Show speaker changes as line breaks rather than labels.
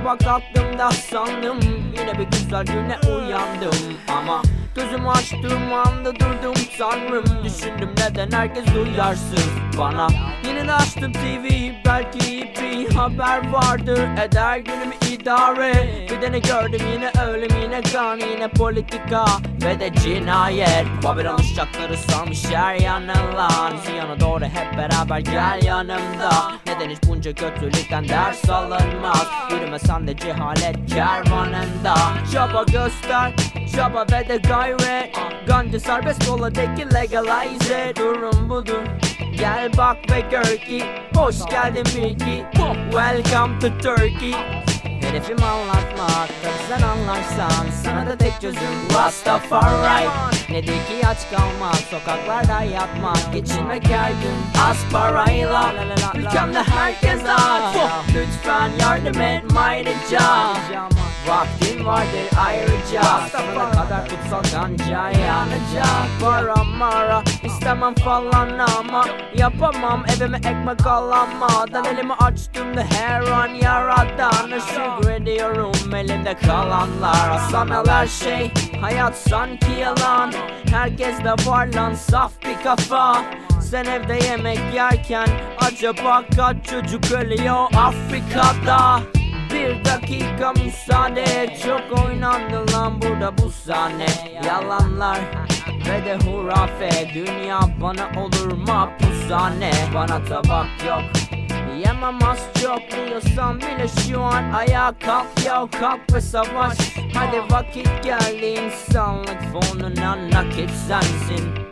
Sabah kalktığımda sandım. Yine bir güzel güne uyandım Ama gözümü açtığım anda durdum sanrım Düşündüm neden herkes duyarsız bana. Yine de açtım TV'yi belki bir haber vardır. Eder günümü idare. Bir de ne gördüm? Yine ölüm yine kan yine politika Ve de cinayet. Babylon uçakları sarmış her yanılan. Ziyana doğru hep beraber gel yanımda. Neden hiç bunca kötülükten ders alınmaz? Yürümesen de cehalet kervanında. Çaba göster Çaba ve de gayret Ganja serbest oladaki legalize Durum budur. Gel bak ve gör ki Hoş geldin Milky. Welcome to Turkey. Hedefim anlatmak Tabii sen anlarsan Sana da tek çözüm Rastafari. Nedir ki aç kalmak Sokaklarda yatmak Geçinmek her gün Az parayla Ülkemde herkes aç. Lütfen yardım et can Vaktin vardır ayrıca Sonuna kadar kutsal ganca yanacak. Para mara istemem falan ama Yapamam. Evime ekmek alamadan Elimi açtığımda her an yaradana Şükrediyorum elimde kalanlar. Sanal her şey hayat sanki yalan. Herkes de var lan saf bir kafa. Sen evde yemek yerken Acaba kaç çocuk ölüyor Afrika'da dakika müsaade. Çok oynandı lan burada bu sahne. Yalanlar ve de hurafe. Dünya bana olur mahpushane Bana tabak yok. Yemem az çok diyorsan bile şu an Ayağa kalk ya kalk ve savaş. Hadi vakit geldi. İnsanlık fonuna nakit sensin